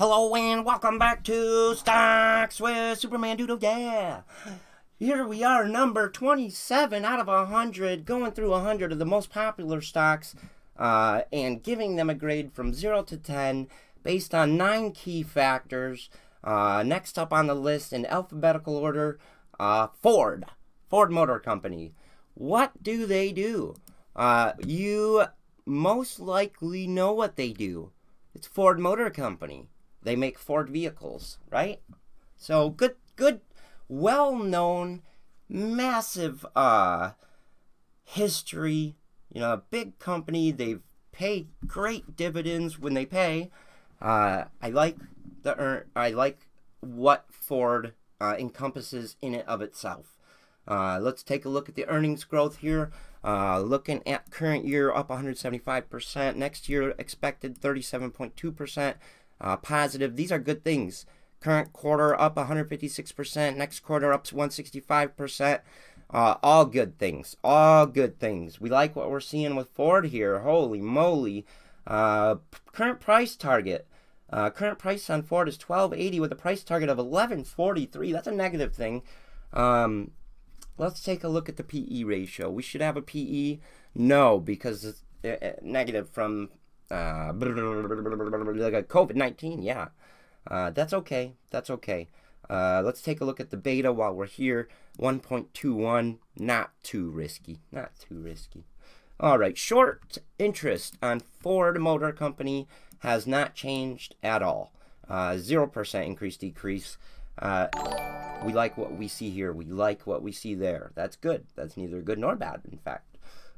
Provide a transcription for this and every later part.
Hello and welcome back to Stocks with Superman Doodle. Yeah. Here we are, number 27 out of 100, going through 100 of the most popular stocks uh, and giving them a grade from 0 to 10 based on nine key factors. Uh, next up on the list in alphabetical order, uh, Ford. Ford Motor Company. What do they do? Uh, you most likely know what they do. It's Ford Motor Company. They make Ford vehicles, right? So good, good, well-known, massive uh, history. You know, a big company. They pay great dividends when they pay. Uh, I like the. I like what Ford uh, encompasses in it of itself. Uh, let's take a look at the earnings growth here. Uh, looking at current year up 175%. Next year expected 37.2% uh, positive. These are good things. Current quarter up 156%. Next quarter up 165%. Uh, all good things. All good things. We like what we're seeing with Ford here. Holy moly. Uh, current price target. Uh, current price on Ford is 1280 with a price target of 1143. That's a negative thing. Um, let's take a look at the PE ratio. We should have a PE. No, because it's uh, negative from uh, COVID 19. Yeah. Uh, that's okay. That's okay. Uh, let's take a look at the beta while we're here. 1.21. Not too risky. Not too risky. All right. Short interest on Ford Motor Company has not changed at all. Uh, 0% increase, decrease. Uh, we like what we see here. We like what we see there. That's good. That's neither good nor bad, in fact.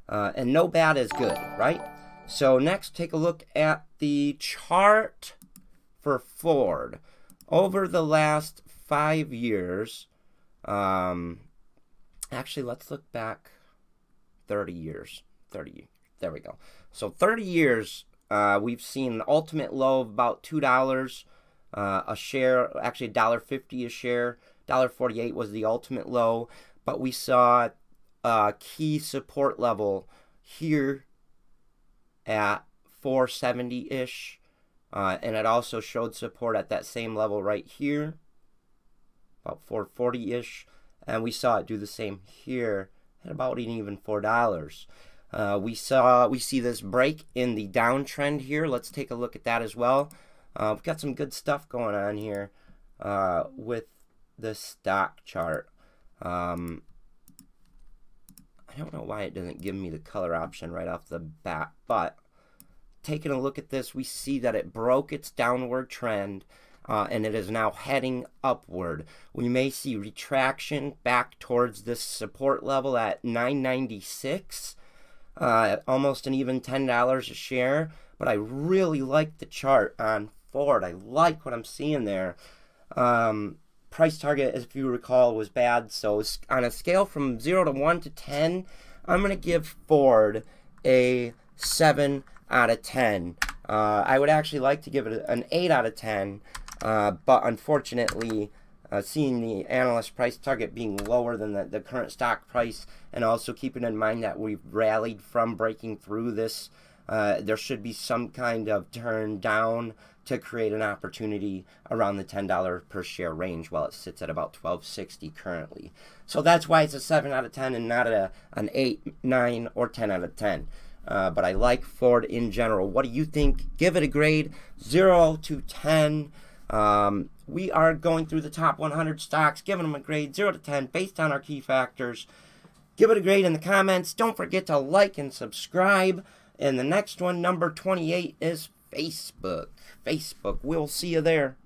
Uh, and no bad is good, right? So next, take a look at the chart for Ford. Over the last five years, um, actually, let's look back 30 years. 30, there we go. So 30 years, uh, we've seen an ultimate low of about $2 uh, a share, actually $1.50 a share. $1.48 was the ultimate low, but we saw a key support level here at 470-ish, uh, and it also showed support at that same level right here, about 440-ish, and we saw it do the same here at about even $4. Uh, we saw we see this break in the downtrend here. Let's take a look at that as well. Uh, we've got some good stuff going on here uh, with the stock chart. Um, I don't know why it doesn't give me the color option right off the bat, but taking a look at this, we see that it broke its downward trend uh, and it is now heading upward. We may see retraction back towards this support level at 996, uh, almost an even $10 a share. But I really like the chart on Ford. I like what I'm seeing there. Um, price target, if you recall, was bad. So on a scale from 0 to 1 to 10, I'm going to give Ford a 7 out of 10. Uh, I would actually like to give it an 8 out of 10, uh, but unfortunately, uh, seeing the analyst price target being lower than the, the current stock price, and also keeping in mind that we've rallied from breaking through this, uh, there should be some kind of turn down to create an opportunity around the $10 per share range while it sits at about 1260 currently. So that's why it's a 7 out of 10 and not a, an 8, 9, or 10 out of 10. Uh, but I like Ford in general. What do you think? Give it a grade 0 to 10. Um, we are going through the top 100 stocks, giving them a grade 0 to 10 based on our key factors. Give it a grade in the comments. Don't forget to like and subscribe. And the next one, number 28, is Facebook. Facebook. We'll see you there.